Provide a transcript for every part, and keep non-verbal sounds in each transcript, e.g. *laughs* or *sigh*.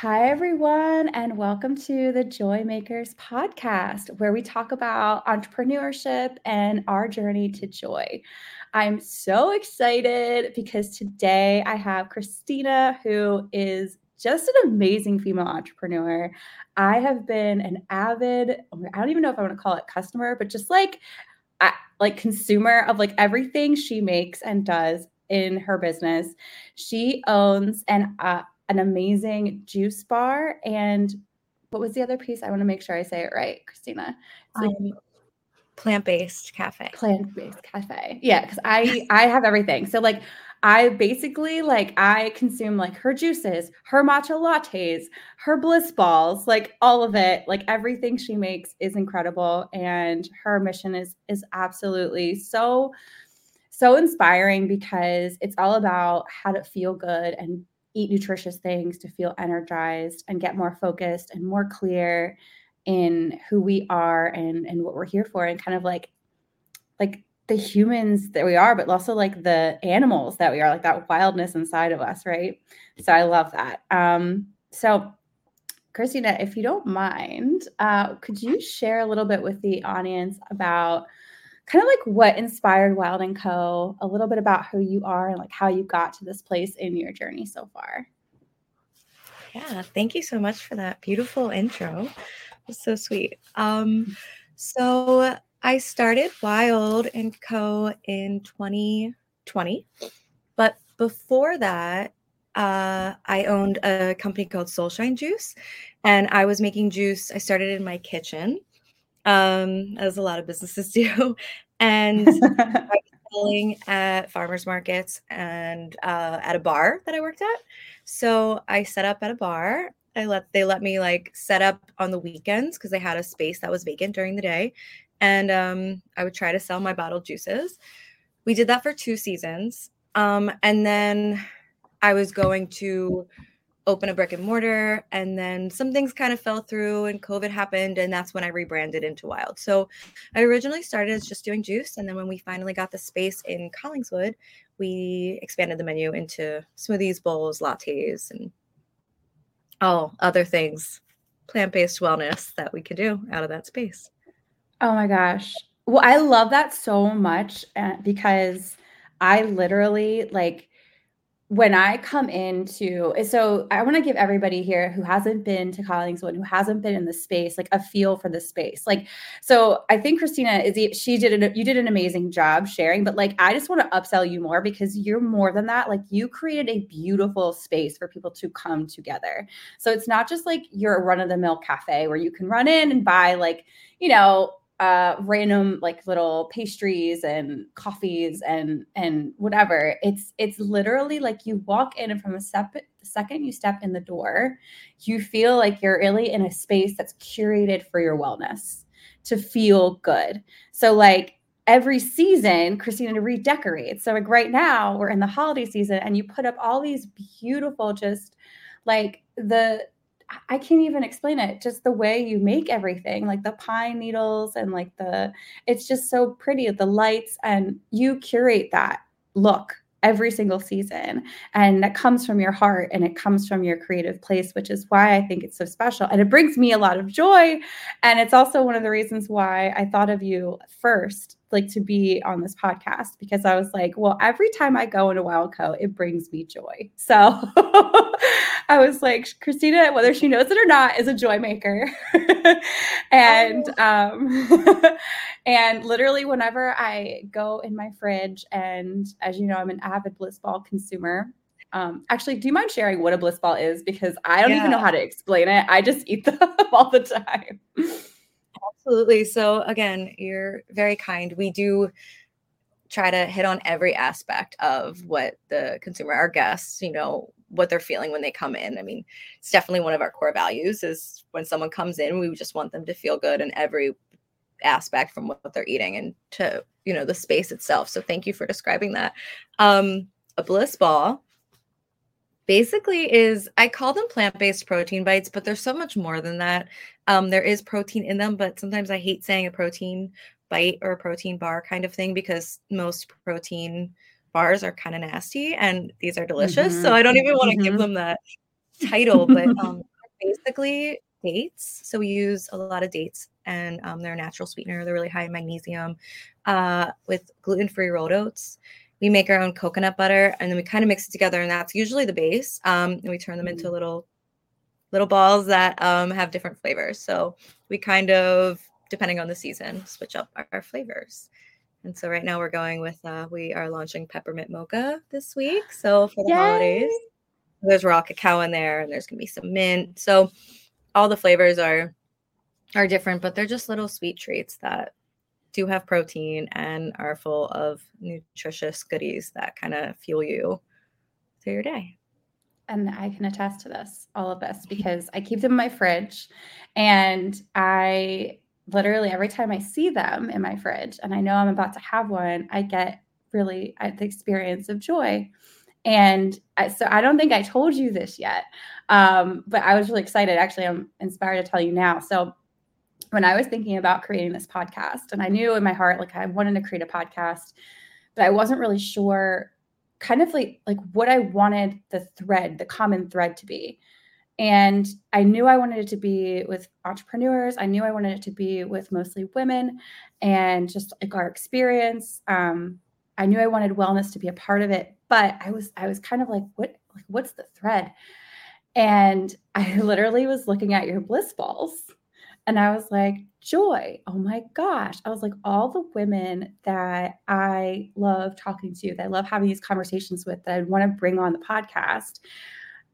Hi, everyone, and welcome to the Joy Makers podcast, where we talk about entrepreneurship and our journey to joy. I'm so excited because today I have Krystina, who is just an amazing female entrepreneur. I have been an avid, I don't even know if I want to call it customer, but just like like consumer of like everything she makes and does in her business. She owns an uh, an amazing juice bar. And what was the other piece? I want to make sure I say it right, Krystina. Like, um, plant-based cafe. Plant-based cafe. Yeah, because I I have everything. So like I basically like I consume like her juices, her matcha lattes, her bliss balls, like all of it. Like everything she makes is incredible and her mission is is absolutely so so inspiring because it's all about how to feel good and eat nutritious things to feel energized and get more focused and more clear in who we are and and what we're here for and kind of like like the humans that we are but also like the animals that we are like that wildness inside of us right? So i love that. Um so krystina if you don't mind uh could you share a little bit with the audience about kind of like what inspired Wild and Co. A little bit about who you are and like how you got to this place in your journey so far. Yeah, thank you so much for that beautiful intro. It's so sweet. Um, so I started Wild and Co. in 2020, but before that, uh, I owned a company called Soulshine Juice, and I was making juice. I started in my kitchen um, as a lot of businesses *laughs* do. And *laughs* I was selling at farmers markets and uh, at a bar that I worked at. So I set up at a bar. I let they let me like set up on the weekends because they had a space that was vacant during the day, and um, I would try to sell my bottled juices. We did that for two seasons, um, and then I was going to open a brick and mortar and then some things kind of fell through and covid happened and that's when i rebranded into wild. So i originally started as just doing juice and then when we finally got the space in collingswood we expanded the menu into smoothies bowls lattes and all other things plant-based wellness that we could do out of that space. Oh my gosh. Well i love that so much uh, because i literally like when I come into so I want to give everybody here who hasn't been to Collingswood, who hasn't been in the space, like a feel for the space. Like, so I think Krystina is she did an, you did an amazing job sharing, but like I just want to upsell you more because you're more than that. Like you created a beautiful space for people to come together. So it's not just like you're a run of the mill cafe where you can run in and buy like, you know, uh, random like little pastries and coffees and and whatever. It's it's literally like you walk in and from a step the second you step in the door, you feel like you're really in a space that's curated for your wellness to feel good. So like every season, Krystina redecorates. So like right now we're in the holiday season and you put up all these beautiful just like the I can't even explain it. Just the way you make everything, like the pine needles and like the, it's just so pretty. The lights and you curate that look every single season. And that comes from your heart and it comes from your creative place, which is why I think it's so special. And it brings me a lot of joy. And it's also one of the reasons why I thought of you first like to be on this podcast because I was like, well, every time I go into Wildco, it brings me joy. So *laughs* I was like, Krystina, whether she knows it or not, is a joy maker. *laughs* and oh. um *laughs* and literally whenever I go in my fridge and as you know, I'm an avid bliss ball consumer. Um, actually, do you mind sharing what a bliss ball is? Because I don't yeah. even know how to explain it. I just eat them all the time. Absolutely. So again, you're very kind. We do try to hit on every aspect of what the consumer, our guests, you know, what they're feeling when they come in. I mean, it's definitely one of our core values is when someone comes in, we just want them to feel good in every aspect from what they're eating and to, you know, the space itself. So thank you for describing that. Um, a bliss ball basically is I call them plant-based protein bites, but there's so much more than that. Um, there is protein in them, but sometimes I hate saying a protein bite or a protein bar kind of thing because most protein bars are kind of nasty and these are delicious. Mm-hmm. So I don't even want to mm-hmm. give them that title, but *laughs* um, basically dates. So we use a lot of dates, and um, they're a natural sweetener. They're really high in magnesium. Uh, with gluten-free rolled oats, we make our own coconut butter, and then we kind of mix it together, and that's usually the base. Um, and we turn them into mm. little little balls that um, have different flavors. So we kind of, depending on the season, switch up our, our flavors. And so right now we're going with uh, we are launching peppermint mocha this week. So for the Yay! holidays, there's raw cacao in there, and there's gonna be some mint. So all the flavors are are different, but they're just little sweet treats that do have protein and are full of nutritious goodies that kind of fuel you through your day. And I can attest to this, all of this, because I keep them in my fridge and I literally every time I see them in my fridge and I know I'm about to have one, I get really uh, the experience of joy. And I, so I don't think I told you this yet, um, but I was really excited. Actually, I'm inspired to tell you now. So when I was thinking about creating this podcast, and I knew in my heart, like I wanted to create a podcast, but I wasn't really sure kind of like like what I wanted the thread, the common thread to be. And I knew I wanted it to be with entrepreneurs. I knew I wanted it to be with mostly women and just like our experience. Um, I knew I wanted wellness to be a part of it, but I was I was kind of like, what like what's the thread? And I *laughs* literally was looking at your bliss balls and I was like, joy. Oh my gosh. I was like, all the women that I love talking to, that I love having these conversations with, that I want to bring on the podcast,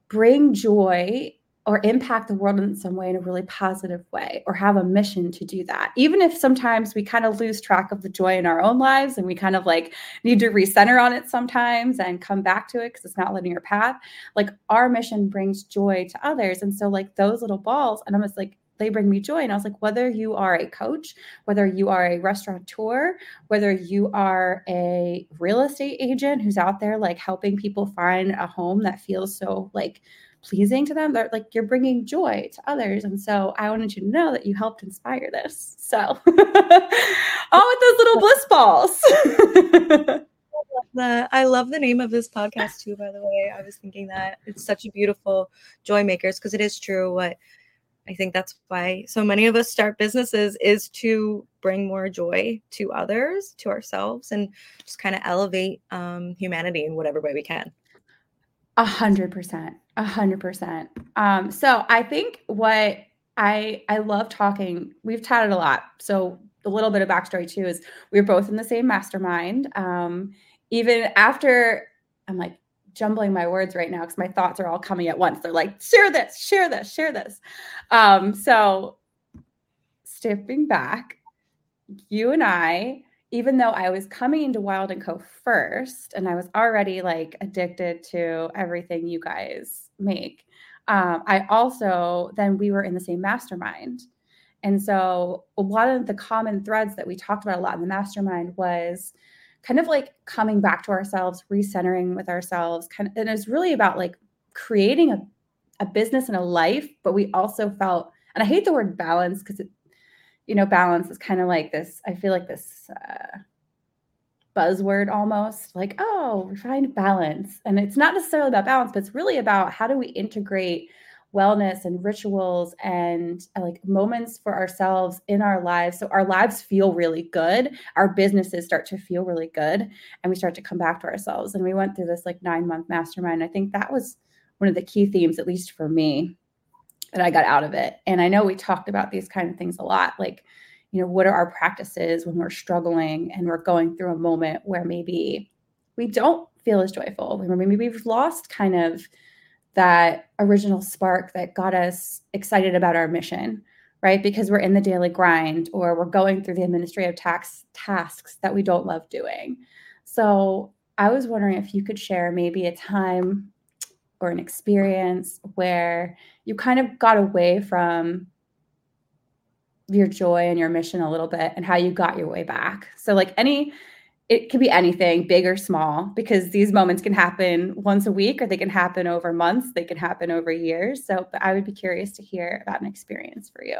bring joy or impact the world in some way in a really positive way or have a mission to do that even if sometimes we kind of lose track of the joy in our own lives and we kind of like need to recenter on it sometimes and come back to it because it's not linear path like our mission brings joy to others and so like those little balls and i was like they bring me joy. And I was like, whether you are a coach, whether you are a restaurateur, whether you are a real estate agent who's out there like helping people find a home that feels so like pleasing to them, they're like you're bringing joy to others. And so I wanted you to know that you helped inspire this. So, *laughs* oh, with those little bliss balls. *laughs* The, I love the name of this podcast too, by the way. I was thinking that it's such a beautiful joy makers because it is true what I think that's why so many of us start businesses is to bring more joy to others, to ourselves, and just kind of elevate um, humanity in whatever way we can. A hundred percent, a hundred percent. Um, so I think what I I love talking. We've chatted a lot. So a little bit of backstory too is we were both in the same mastermind. Um, even after I'm like, jumbling my words right now because my thoughts are all coming at once. They're like, share this, share this, share this. Um, so stepping back, you and I, even though I was coming into Wild and Co first, and I was already like addicted to everything you guys make, um, I also then we were in the same mastermind. And so lot of the common threads that we talked about a lot in the mastermind was kind of like coming back to ourselves, recentering with ourselves. Kind of, and it's really about like creating a, a business and a life, but we also felt, and I hate the word balance because it, you know, balance is kind of like this, I feel like this uh, buzzword almost like, oh, we find balance. And it's not necessarily about balance, but it's really about how do we integrate wellness and rituals and uh, like moments for ourselves in our lives. So our lives feel really good. Our businesses start to feel really good and we start to come back to ourselves. And we went through this like 9 month mastermind. I think that was one of the key themes at least for me that i got out of it. And i know we talked about these kind of things a lot like you know what are our practices when we're struggling and we're going through a moment where maybe we don't feel as joyful maybe we've lost kind of that original spark that got us excited about our mission, right? Because we're in the daily grind or we're going through the administrative tax tasks that we don't love doing. So I was wondering if you could share maybe a time or an experience where you kind of got away from your joy and your mission a little bit and how you got your way back. So like any it can be anything, big or small, because these moments can happen once a week or they can happen over months, they can happen over years. So, I would be curious to hear about an experience for you.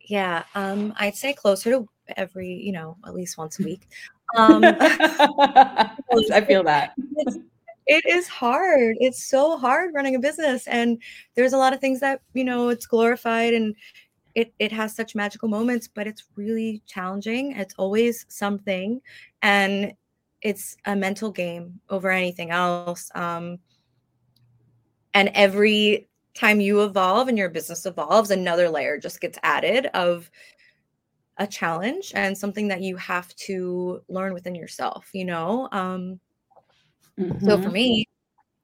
Yeah, um, I'd say closer to every, you know, at least once a week. *laughs* Um, I feel that. it is hard. It's so hard running a business. And there's a lot of things that, you know, it's glorified and it it has such magical moments, but it's really challenging. It's always something. And it's a mental game over anything else. Um, and every time you evolve and your business evolves, another layer just gets added of a challenge and something that you have to learn within yourself, you know? Um, mm-hmm. So for mm-hmm. me,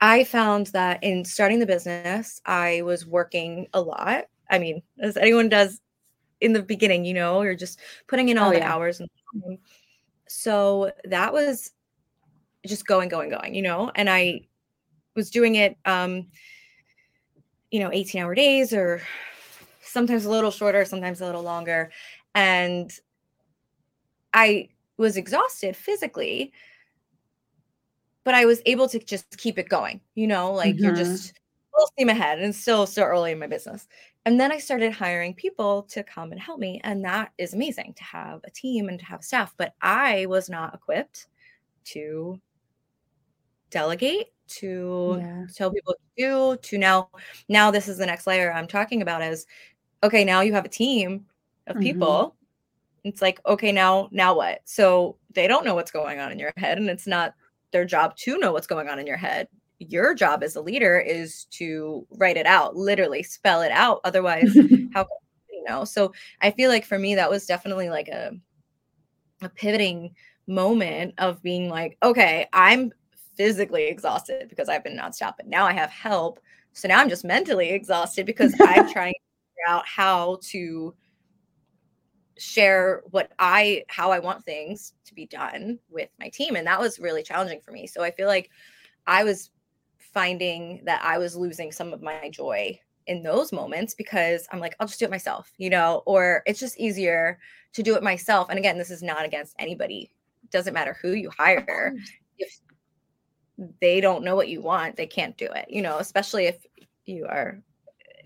I found that in starting the business, I was working a lot. I mean, as anyone does in the beginning, you know, you're just putting in all oh, the yeah. hours. And so that was just going, going, going, you know, and I was doing it, um, you know, 18 hour days or sometimes a little shorter, sometimes a little longer and I was exhausted physically, but I was able to just keep it going. You know, like mm-hmm. you're just full steam ahead and still so early in my business. And then I started hiring people to come and help me. And that is amazing to have a team and to have staff. But I was not equipped to delegate, to yeah. tell people to do, to now, now this is the next layer I'm talking about is okay, now you have a team of mm-hmm. people it's like okay now now what so they don't know what's going on in your head and it's not their job to know what's going on in your head your job as a leader is to write it out literally spell it out otherwise *laughs* how you know so i feel like for me that was definitely like a a pivoting moment of being like okay i'm physically exhausted because i've been nonstop but now i have help so now i'm just mentally exhausted because i'm *laughs* trying to figure out how to share what I how I want things to be done with my team and that was really challenging for me. So I feel like I was finding that I was losing some of my joy in those moments because I'm like I'll just do it myself, you know, or it's just easier to do it myself. And again, this is not against anybody. It doesn't matter who you hire. If they don't know what you want, they can't do it. You know, especially if you are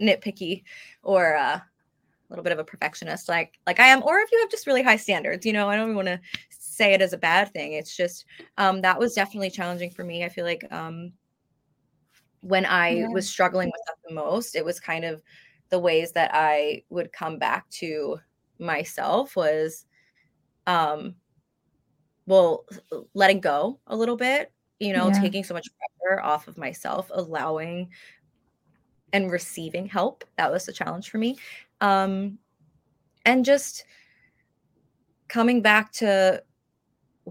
nitpicky or uh a little bit of a perfectionist like like I am or if you have just really high standards you know I don't want to say it as a bad thing it's just um that was definitely challenging for me I feel like um when I yeah. was struggling with that the most it was kind of the ways that I would come back to myself was um well letting go a little bit you know yeah. taking so much pressure off of myself allowing and receiving help that was a challenge for me um, and just coming back to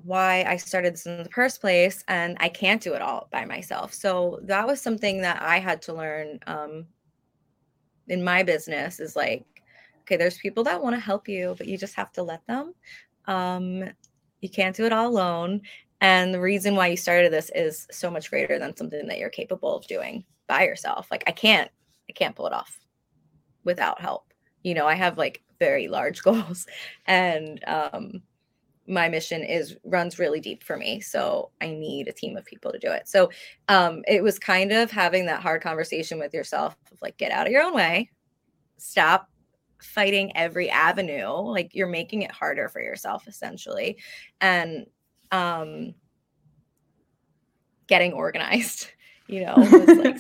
why I started this in the first place, and I can't do it all by myself. So that was something that I had to learn um, in my business is like, okay, there's people that want to help you, but you just have to let them. Um, you can't do it all alone. And the reason why you started this is so much greater than something that you're capable of doing by yourself. Like I can't, I can't pull it off without help you know, I have like very large *laughs* goals and um my mission is runs really deep for me so i need a team of people to do it. So um it was kind of having that hard conversation with yourself of like get out of your own way. Stop fighting every avenue. Like you're making it harder for yourself essentially. And um getting organized *laughs* you know was like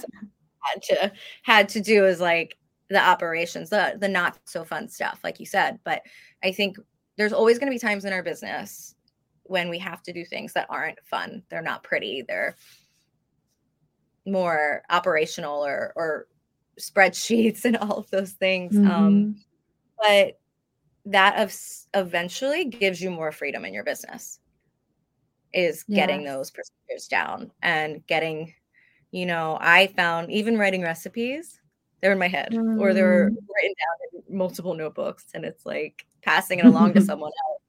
had to had to do is like the operations, the the not so fun stuff, like you said. But I think there's always going to be times in our business when we have to do things that aren't fun. They're not pretty. They're more operational or or spreadsheets *laughs* and all of those things. Um, mm-hmm. Um, but that of eventually gives you more freedom in your business. Is getting those procedures down and getting, you know, I found even writing recipes they're in my head mm. or they're mm. written down in multiple notebooks and it's like passing it along to *laughs* someone else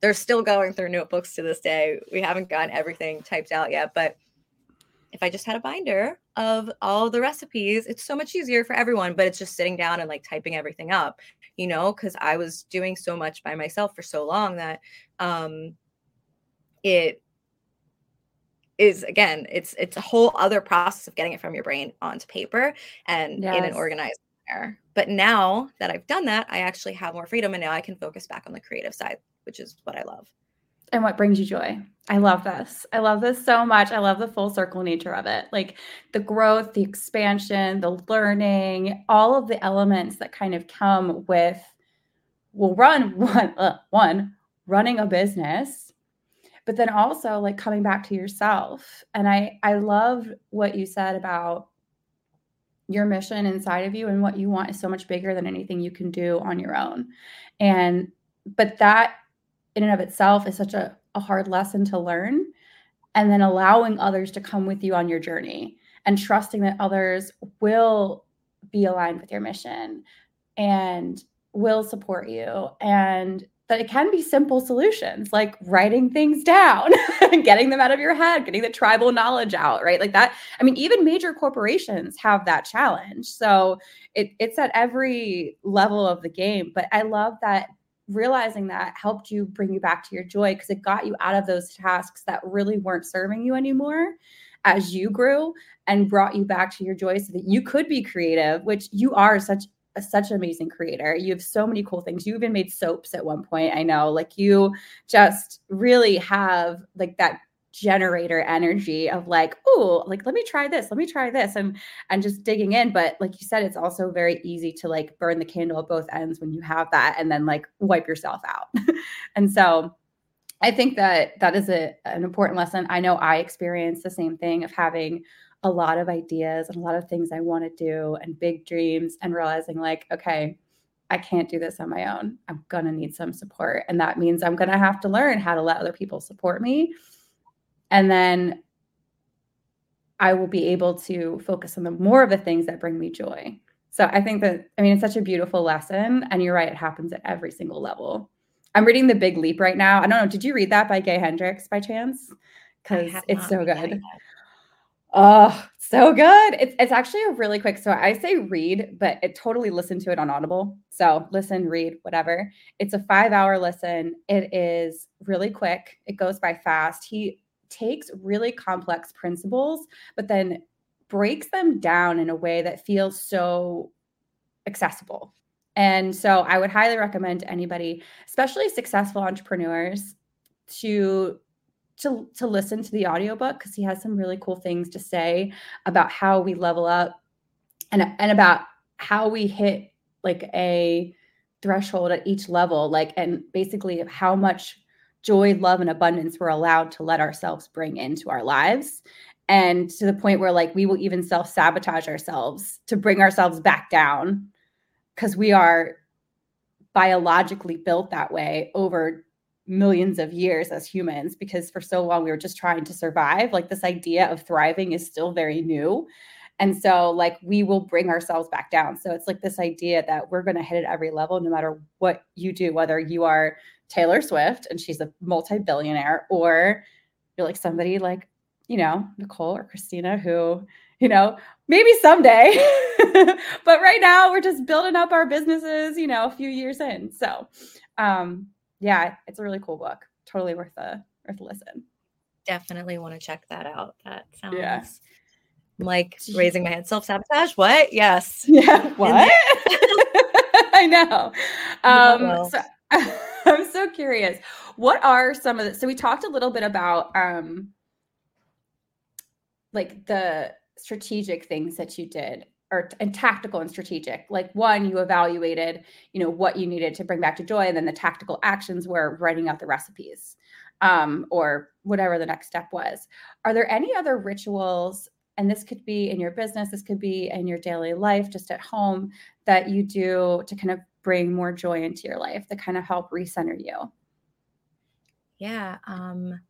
they're still going through notebooks to this day we haven't gotten everything typed out yet but if i just had a binder of all the recipes it's so much easier for everyone but it's just sitting down and like typing everything up you know because i was doing so much by myself for so long that um it is again it's it's a whole other process of getting it from your brain onto paper and yes. in an organized manner but now that i've done that i actually have more freedom and now i can focus back on the creative side which is what i love and what brings you joy. I love this. I love this so much. I love the full circle nature of it. Like the growth, the expansion, the learning, all of the elements that kind of come with will run *laughs* one uh, one running a business but then also like coming back to yourself and i i love what you said about your mission inside of you and what you want is so much bigger than anything you can do on your own. And but that in and of itself is such a, a hard lesson to learn and then allowing others to come with you on your journey and trusting that others will be aligned with your mission and will support you. And that it can be simple solutions like writing things down *laughs* getting them out of your head getting the tribal knowledge out right? Like that i mean even major corporations have that challenge. So it, it's at every level of the game but i love that realizing that helped you bring you back to your joy because it got you out of those tasks that really weren't serving you anymore as you grew and brought you back to your joy so that you could be creative which you are such a, such an amazing creator. You have so many cool things. You even made soaps at one point. I know, like you just really have like that generator energy of like oh like let me try this let me try this and and just digging in but like you said it's also very easy to like burn the candle at both ends when you have that and then like wipe yourself out *laughs* and so i think that that is a, an important lesson i know i experienced the same thing of having a lot of ideas and a lot of things I want to do and big dreams and realizing like, okay, I can't do this on my own. I'm going to need some support. And that means I'm going to have to learn how to let other people support me. And then I will be able to focus on the more of the things that bring me joy. So I think that, I mean, it's such a beautiful lesson. And you're right, it happens at every single level. I'm reading The Big Leap right now. I don't know. Did you read that by Gay Hendricks by chance? Because it's so good. Oh, so good. It's, it's actually a really quick. So I say read, but it totally listen to it on Audible. So listen, read, whatever. It's a five hour listen. It is really quick. It goes by fast. He takes really complex principles, but then breaks them down in a way that feels so accessible. And so I would highly recommend anybody, especially successful entrepreneurs, to to to listen to the audiobook because he has some really cool things to say about how we level up and and about how we hit like a threshold at each level like and basically how much joy love and abundance we're allowed to let ourselves bring into our lives. And to the point where like we will even self sabotage ourselves to bring ourselves back down because we are biologically built that way over millions of years as humans because for so long we were just trying to survive. Like this idea of thriving is still very new. And so, like, we will bring ourselves back down. So, it's like this idea that we're going to hit at every level, no matter what you do, whether you are Taylor Swift and she's a multi billionaire, or you're like somebody like, you know, Nichole or Krystina, who, you know, maybe someday, *laughs* but right now we're just building up our businesses, you know, a few years in. So, um, yeah, it's a really cool book. Totally worth a worth a listen. Definitely want to check that out. That sounds yeah. like raising my hand. Self sabotage? What? Yes. *laughs* Yeah. What? *laughs* *laughs* I know. Um, so, I'm so curious. What are some of the? So we talked a little bit about um, like the strategic things that you did or and tactical and strategic. Like one you evaluated you know what you needed to bring back to joy and then the tactical actions were writing out the recipes um, or whatever the next step was. Are there any other rituals and this could be in your business this could be in your daily life just at home that you do to kind of bring more joy into your life that kind of help recenter you? Yeah um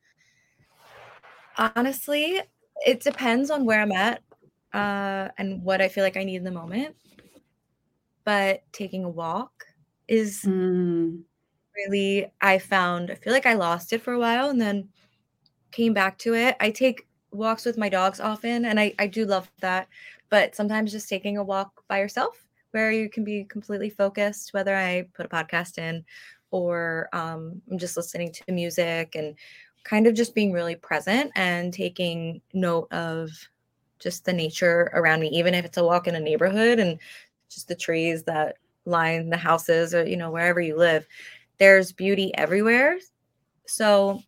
honestly it depends on where i'm at uh, and what I feel like I need in the moment. But taking a walk is mm. really, I found, I feel like I lost it for a while and then came back to it. I take walks with my dogs often, and I, I do love that. But sometimes just taking a walk by yourself where you can be completely focused, whether I put a podcast in or um, I'm just listening to music and kind of just being really present and taking note of just the nature around me, even if it's a walk in a neighborhood and just the trees that line the houses or, you know, wherever you live, there's beauty everywhere. So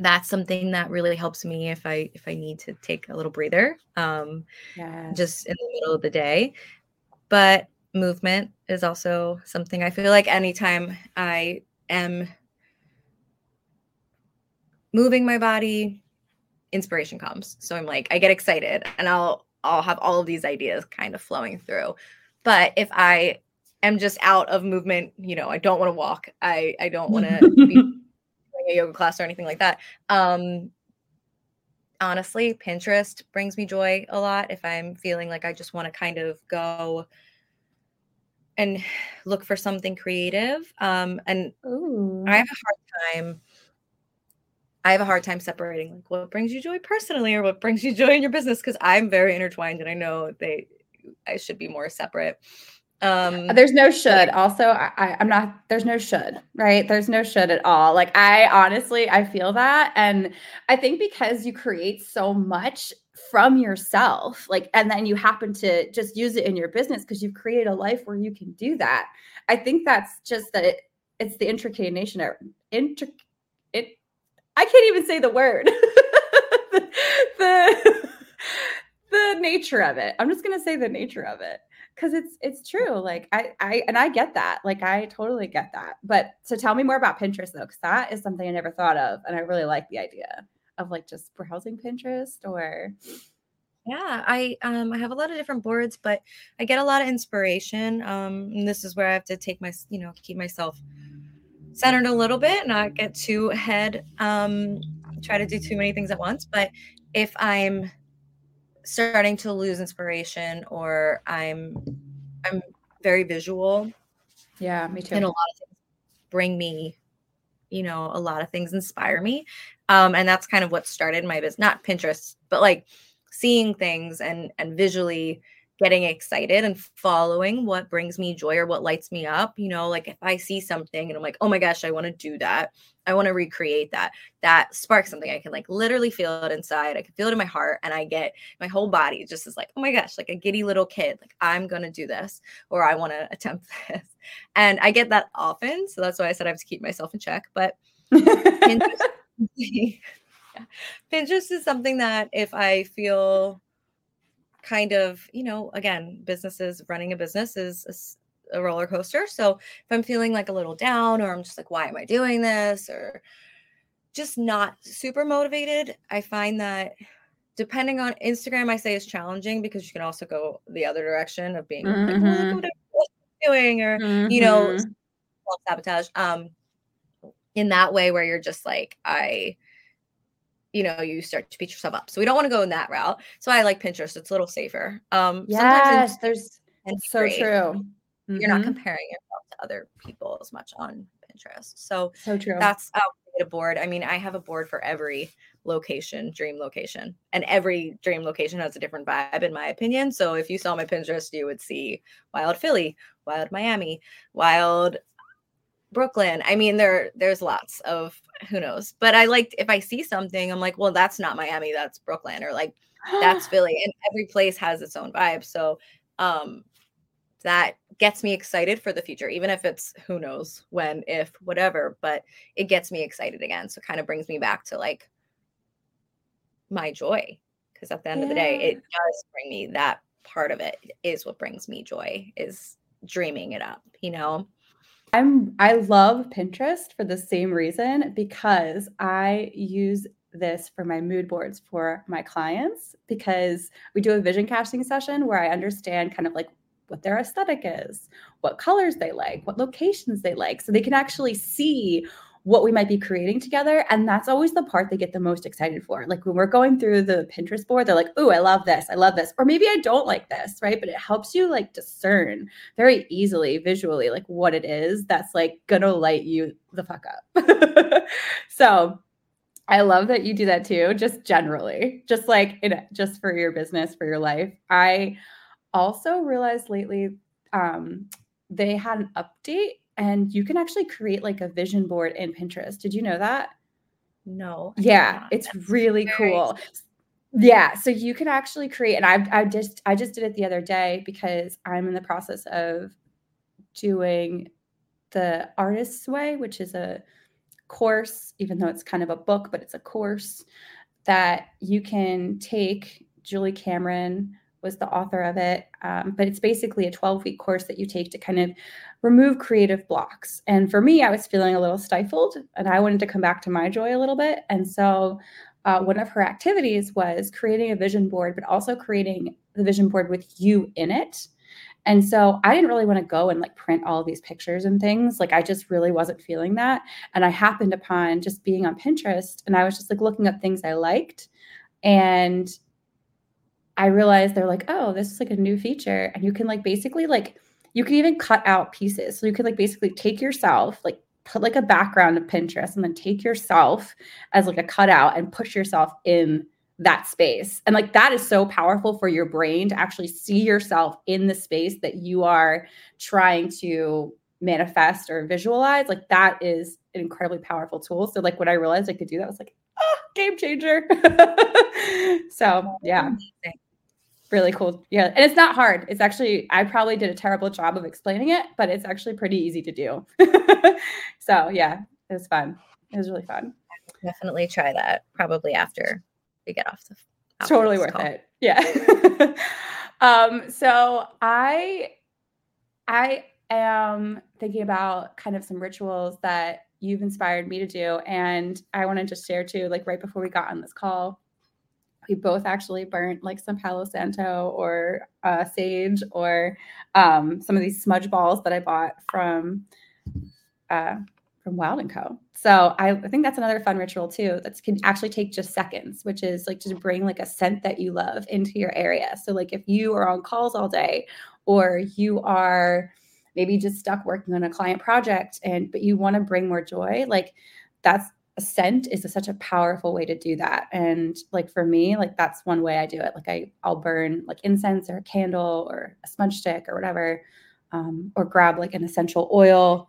that's something that really helps me if I if I need to take a little breather, um, Yes. just in the middle of the day. But movement is also something I feel like anytime I am moving my body, inspiration comes. So I'm like, I get excited and I'll I'll have all of these ideas kind of flowing through. But if I am just out of movement, you know, I don't want to walk. I I don't want to be *laughs* doing a yoga class or anything like that. Um honestly, Pinterest brings me joy a lot if I'm feeling like I just want to kind of go and *sighs* look for something creative. Um and Ooh. I have a hard time I have a hard time separating like what brings you joy personally or what brings you joy in your business because I'm very intertwined and I know they I should be more separate. Um There's no should. Also, I, I'm not. There's no should. Right? There's no should at all. Like I honestly, I feel that, and I think because you create so much from yourself, like, and then you happen to just use it in your business because you've created a life where you can do that. I think that's just that. It, it's the intrication. Intric. I can't even say the word. *laughs* the, the the nature of it. I'm just gonna say the nature of it because it's it's true. Like I I and I get that. Like I totally get that. But so tell me more about Pinterest though, because that is something I never thought of, and I really like the idea of like just browsing Pinterest or Yeah, I um I have a lot of different boards, but I get a lot of inspiration. Um, and this is where I have to take my, you know, keep myself centered a little bit, not get too ahead, um, try to do too many things at once. But if I'm starting to lose inspiration or I'm I'm very visual yeah, me too. and a lot of things bring me you know a lot of things inspire me um and that's kind of what started my business not pinterest but like seeing things and and visually getting excited and following what brings me joy or what lights me up you know like if i see something and i'm like oh my gosh i want to do that. I want to recreate that. That sparks something. I can like literally feel it inside. I can feel it in my heart and i get my whole body just is like oh my gosh like a giddy little kid. Like i'm gonna do this or i want to attempt *laughs* this. And i get that often so that's why i said i have to keep myself in check but *laughs* Pinterest, *laughs* Pinterest is something that if I feel kind of, you know, again, businesses running a business is a, a roller coaster. So if I'm feeling like a little down or I'm just like, why am I doing this? Or just not super motivated, I find that depending on Instagram, I say is challenging because you can also go the other direction of being like, oh, look Mhm. what I'm doing, or you know, Mhm. self sabotage. Um, in that way where you're just like, I, you know, you start to beat yourself up. So we don't want to go in that route. So I like Pinterest; it's a little safer. Um, Yes, there's it can be so true. You're not Mhm. comparing yourself to other people as much on Pinterest. So So true. that's a board. I mean, I have a board for every location, dream location, and every dream location has a different vibe, in my opinion. So if you saw my Pinterest, you would see Wild Philly, Wild Miami, Wild Brooklyn. I mean, there there's lots of who knows, but I like if I see something, I'm like, well, that's not Miami, that's Brooklyn, or like that's *gasps* Philly, and every place has its own vibe. So um that gets me excited for the future, even if it's who knows when, if, whatever, but it gets me excited again. So kind of brings me back to like my joy. Because at the end of the day, it does bring me that part of it is what brings me joy, is dreaming it up, you know? I'm I love Pinterest for the same reason because I use this for my mood boards for my clients because we do a vision casting session where I understand kind of like what their aesthetic is, what colors they like, what locations they like so they can actually see what we might be creating together and that's always the part they get the most excited for. Like when we're going through the Pinterest board they're like, "Ooh, I love this. I love this." Or maybe I don't like this, right? But it helps you like discern very easily visually like what it is that's like gonna light you the fuck up *laughs* so i love that you do that too just generally just like in just for your business for your life i also realized lately um they had an update and you can actually create like a vision board in pinterest did you know that No. I yeah it's really very cool yeah so you can actually create and i i just i just did it the other day because i'm in the process of doing the artist's way which is a course, even though it's kind of a book, but it's a course that you can take. Julie Cameron was the author of it. Um, but it's basically a 12 week course that you take to kind of remove creative blocks. And for me, I was feeling a little stifled and I wanted to come back to my joy a little bit. And so uh, one of her activities was creating a vision board, but also creating the vision board with you in it. And so I didn't really want to go and like print all these pictures and things. Like I just really wasn't feeling that. And I happened upon just being on Pinterest and I was just like looking up things I liked. And I realized they're like, oh, this is like a new feature. And you can like basically like you can even cut out pieces. So you can like basically take yourself, like put like a background of Pinterest and then take yourself as like a cutout and push yourself in that space. And like that is so powerful for your brain to actually see yourself in the space that you are trying to manifest or visualize. Like that is an incredibly powerful tool. So like when I realized I could do that, I was like, oh, game changer. *laughs* so yeah really cool. Yeah. And it's not hard. It's actually, I probably did a terrible job of explaining it, but it's actually pretty easy to do. *laughs* so yeah, it was fun. It was really fun. Definitely try that probably after we get off the totally worth call. it. Yeah. *laughs* um, so I I am thinking about kind of some rituals that you've inspired me to do. And I want to just share too, like right before we got on this call, we both actually burnt like some Palo Santo or uh, sage or um, some of these smudge balls that I bought from uh, from Wild and Co. So I, I, think that's another fun ritual too. That can actually take just seconds, which is like to bring like a scent that you love into your area. So like if you are on calls all day, or you are maybe just stuck working on a client project and but you want to bring more joy, like that's scent is a, such a powerful way to do that. And like for me like that's one way i do it. Like i i'll burn like incense or a candle or a smudge stick or whatever um, or grab like an essential oil.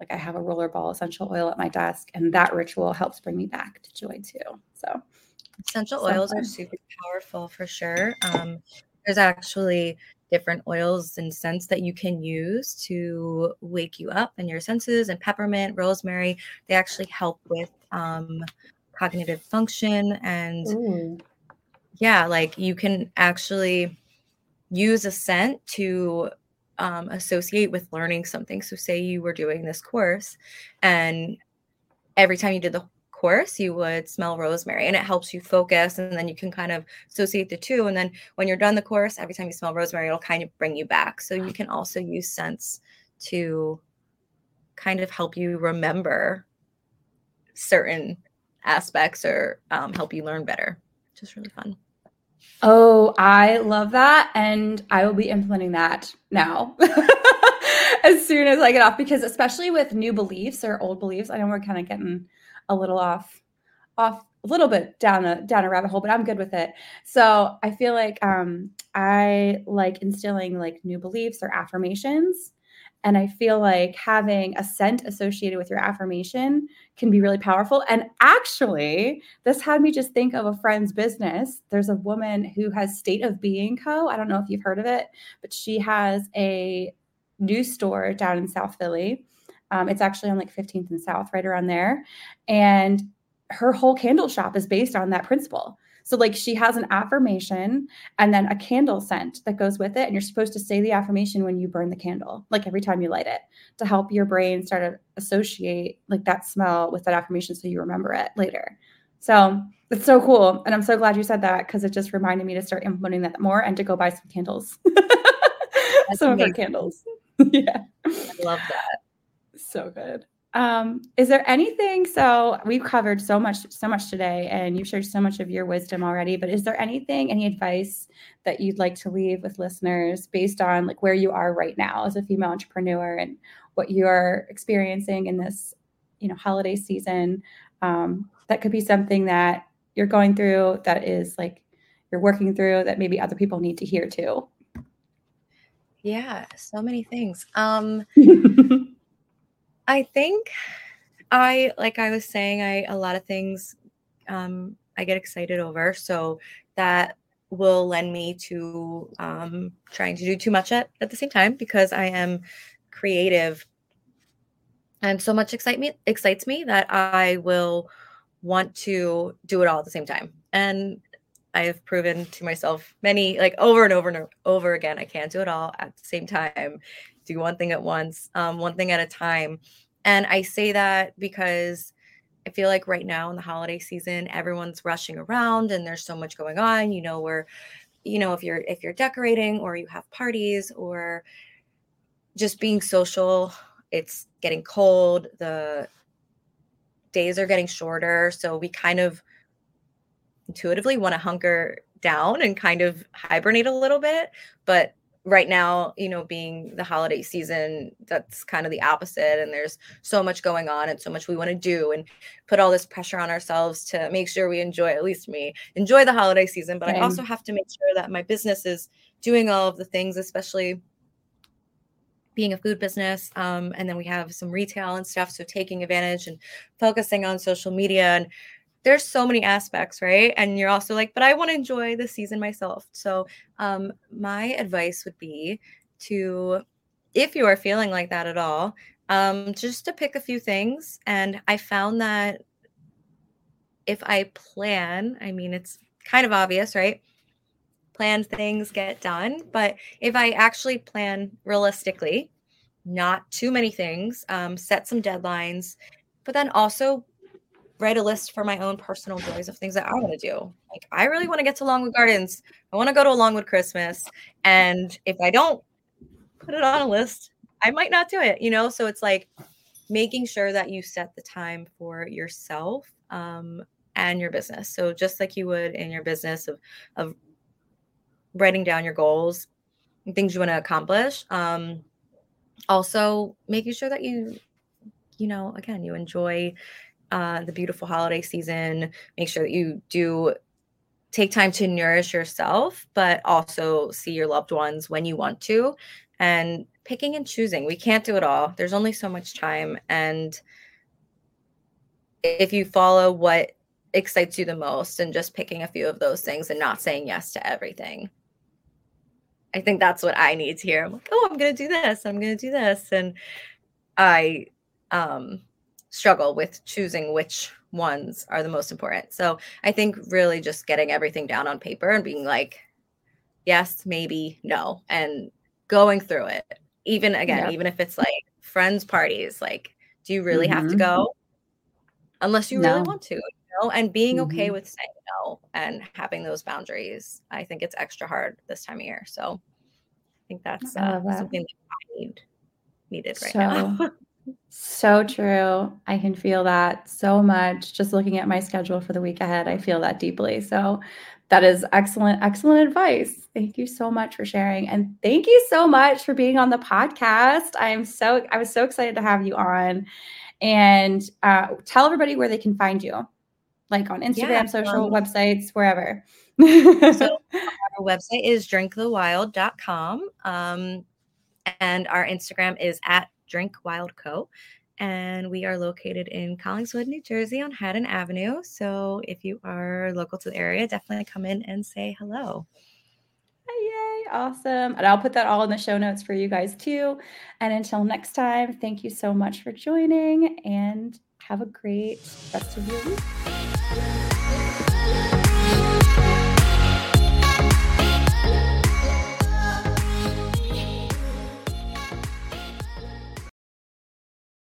Like i have a rollerball essential oil at my desk and that ritual helps bring me back to joy too. So essential so oils fun. are super powerful for sure. Um, there's actually different oils and scents that you can use to wake you up and your senses and peppermint rosemary they actually help with um, cognitive function and Ooh. yeah like you can actually use a scent to um, associate with learning something so say you were doing this course and every time you did the course, you would smell rosemary and it helps you focus. And then you can kind of associate the two. And then when you're done the course, every time you smell rosemary, it'll kind of bring you back. So you can also use scents to kind of help you remember certain aspects or um, help you learn better. Just really fun. Oh, I love that. And I will be implementing that now. *laughs* as soon as I get off, because especially with new beliefs or old beliefs, I know we're kind of getting a little off off a little bit down a down a rabbit hole, but I'm good with it. So I feel like um, I like instilling like new beliefs or affirmations. And I feel like having a scent associated with your affirmation can be really powerful. And actually, this had me just think of a friend's business. There's a woman who has State of Being Co. I don't know if you've heard of it, but she has a new store down in South Philly um, it's actually on like 15th and South, right around there. And her whole candle shop is based on that principle. So, like, she has an affirmation and then a candle scent that goes with it. And you're supposed to say the affirmation when you burn the candle, like every time you light it, to help your brain start to associate like that smell with that affirmation so you remember it later. So, it's so cool. And I'm so glad you said that because it just reminded me to start implementing that more and to go buy some candles. *laughs* some amazing. of her candles. *laughs* yeah. I love that so good. Um, is there anything? So we've covered so much, so much today, and you've shared so much of your wisdom already. But is there anything, any advice that you'd like to leave with listeners based on like where you are right now as a female entrepreneur and what you're experiencing in this, you know, holiday season? Um, that could be something that you're going through that is like you're working through that maybe other people need to hear too. Yeah, so many things. Um *laughs* I think I like I was saying, I a lot of things um, I get excited over, so that will lend me to um, trying to do too much at, at the same time because I am creative and so much excite me excites me that I will want to do it all at the same time. And I have proven to myself many, like over and over and over again, I can't do it all at the same time. Do one thing at once, um, one thing at a time. And I say that because I feel like right now in the holiday season, everyone's rushing around and there's so much going on. You know, where, you know, if you're if you're decorating or you have parties or just being social, it's getting cold. The days are getting shorter. So we kind of intuitively want to hunker down and kind of hibernate a little bit. But right now, you know, being the holiday season, that's kind of the opposite. And there's so much going on and so much we want to do and put all this pressure on ourselves to make sure we enjoy, at least me, enjoy the holiday season. But I also have to make sure that my business is doing all of the things, especially being a food business. Um, and then we have some retail and stuff. So taking advantage and focusing on social media and there's so many aspects, right? And you're also like, but I want to enjoy the season myself. So, um, my advice would be to, if you are feeling like that at all, um, just to pick a few things. And I found that if I plan, I mean, it's kind of obvious, right? Plan things get done. But if I actually plan realistically, not too many things, um, set some deadlines, but then also write a list for my own personal joys of things that I want to do. Like I really want to get to Longwood Gardens. I want to go to a Longwood Christmas. And if I don't put it on a list, I might not do it, you know? So it's like making sure that you set the time for yourself um, and your business. So just like you would in your business of, of writing down your goals and things you want to accomplish. Um, also making sure that you, you know, again, you enjoy uh, the beautiful holiday season. Make sure that you do take time to nourish yourself, but also see your loved ones when you want to. And picking and choosing. We can't do it all. There's only so much time. And if you follow what excites you the most and just picking a few of those things and not saying yes to everything. I think that's what I need to hear. I'm like, oh, I'm gonna do this, I'm gonna do this. And I um struggle with choosing which ones are the most important. So I think really just getting everything down on paper and being like, yes, maybe, no, and going through it. Even again, yeah. even if it's like friends parties, like, do you really mm-hmm. have to mm-hmm. go? Unless you no. really want to, you know, and being mm-hmm. okay with saying no and having those boundaries. I think it's extra hard this time of year. So I think that's uh, that. something that I need needed right so, now. *laughs* So true. I can feel that so much. Just looking at my schedule for the week ahead, I feel that deeply. So that is excellent, excellent advice. Thank you so much for sharing. And thank you so much for being on the podcast. I am so I was so excited to have you on. And uh, tell everybody where they can find you, like on Instagram, yeah, social um, websites, wherever. so our website is drinkthewild.com. Um, and our Instagram is at Drink Wild Co. And we are located in Collingswood, New Jersey on Haddon Avenue. So if you are local to the area, definitely come in and say hello. Yay, awesome. And I'll put that all in the show notes for you guys too. And until next time, thank you so much for joining and have a great rest of your week.